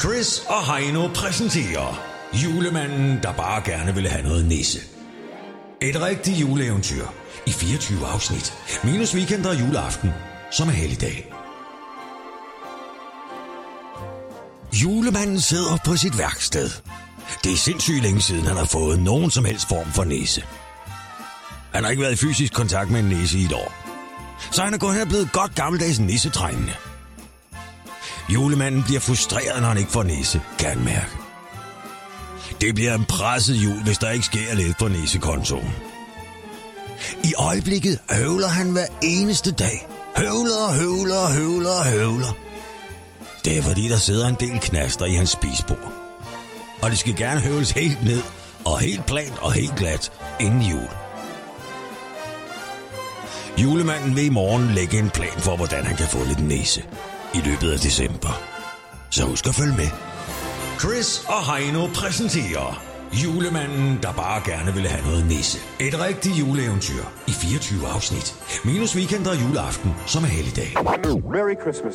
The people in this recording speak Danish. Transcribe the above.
Chris og Heino præsenterer Julemanden, der bare gerne ville have noget nisse. Et rigtigt juleeventyr i 24 afsnit. Minus weekend og juleaften, som er helligdag. Julemanden sidder på sit værksted. Det er sindssygt længe siden, han har fået nogen som helst form for næse. Han har ikke været i fysisk kontakt med en næse i et år. Så han er gået hen og blevet godt gammeldags nissetrængende. Julemanden bliver frustreret, når han ikke får næse, kan han mærke. Det bliver en presset jul, hvis der ikke sker lidt på næsekontoen. I øjeblikket høvler han hver eneste dag. Høvler og høvler og høvler og høvler. Det er fordi, der sidder en del knaster i hans spisbord. Og det skal gerne høvles helt ned, og helt plant og helt glat, inden jul. Julemanden vil i morgen lægge en plan for, hvordan han kan få lidt næse i løbet af december. Så husk at følge med. Chris og Heino præsenterer Julemanden, der bare gerne ville have noget nisse. Et rigtigt juleeventyr i 24 afsnit. Minus weekend og juleaften, som er helligdag. Merry Christmas.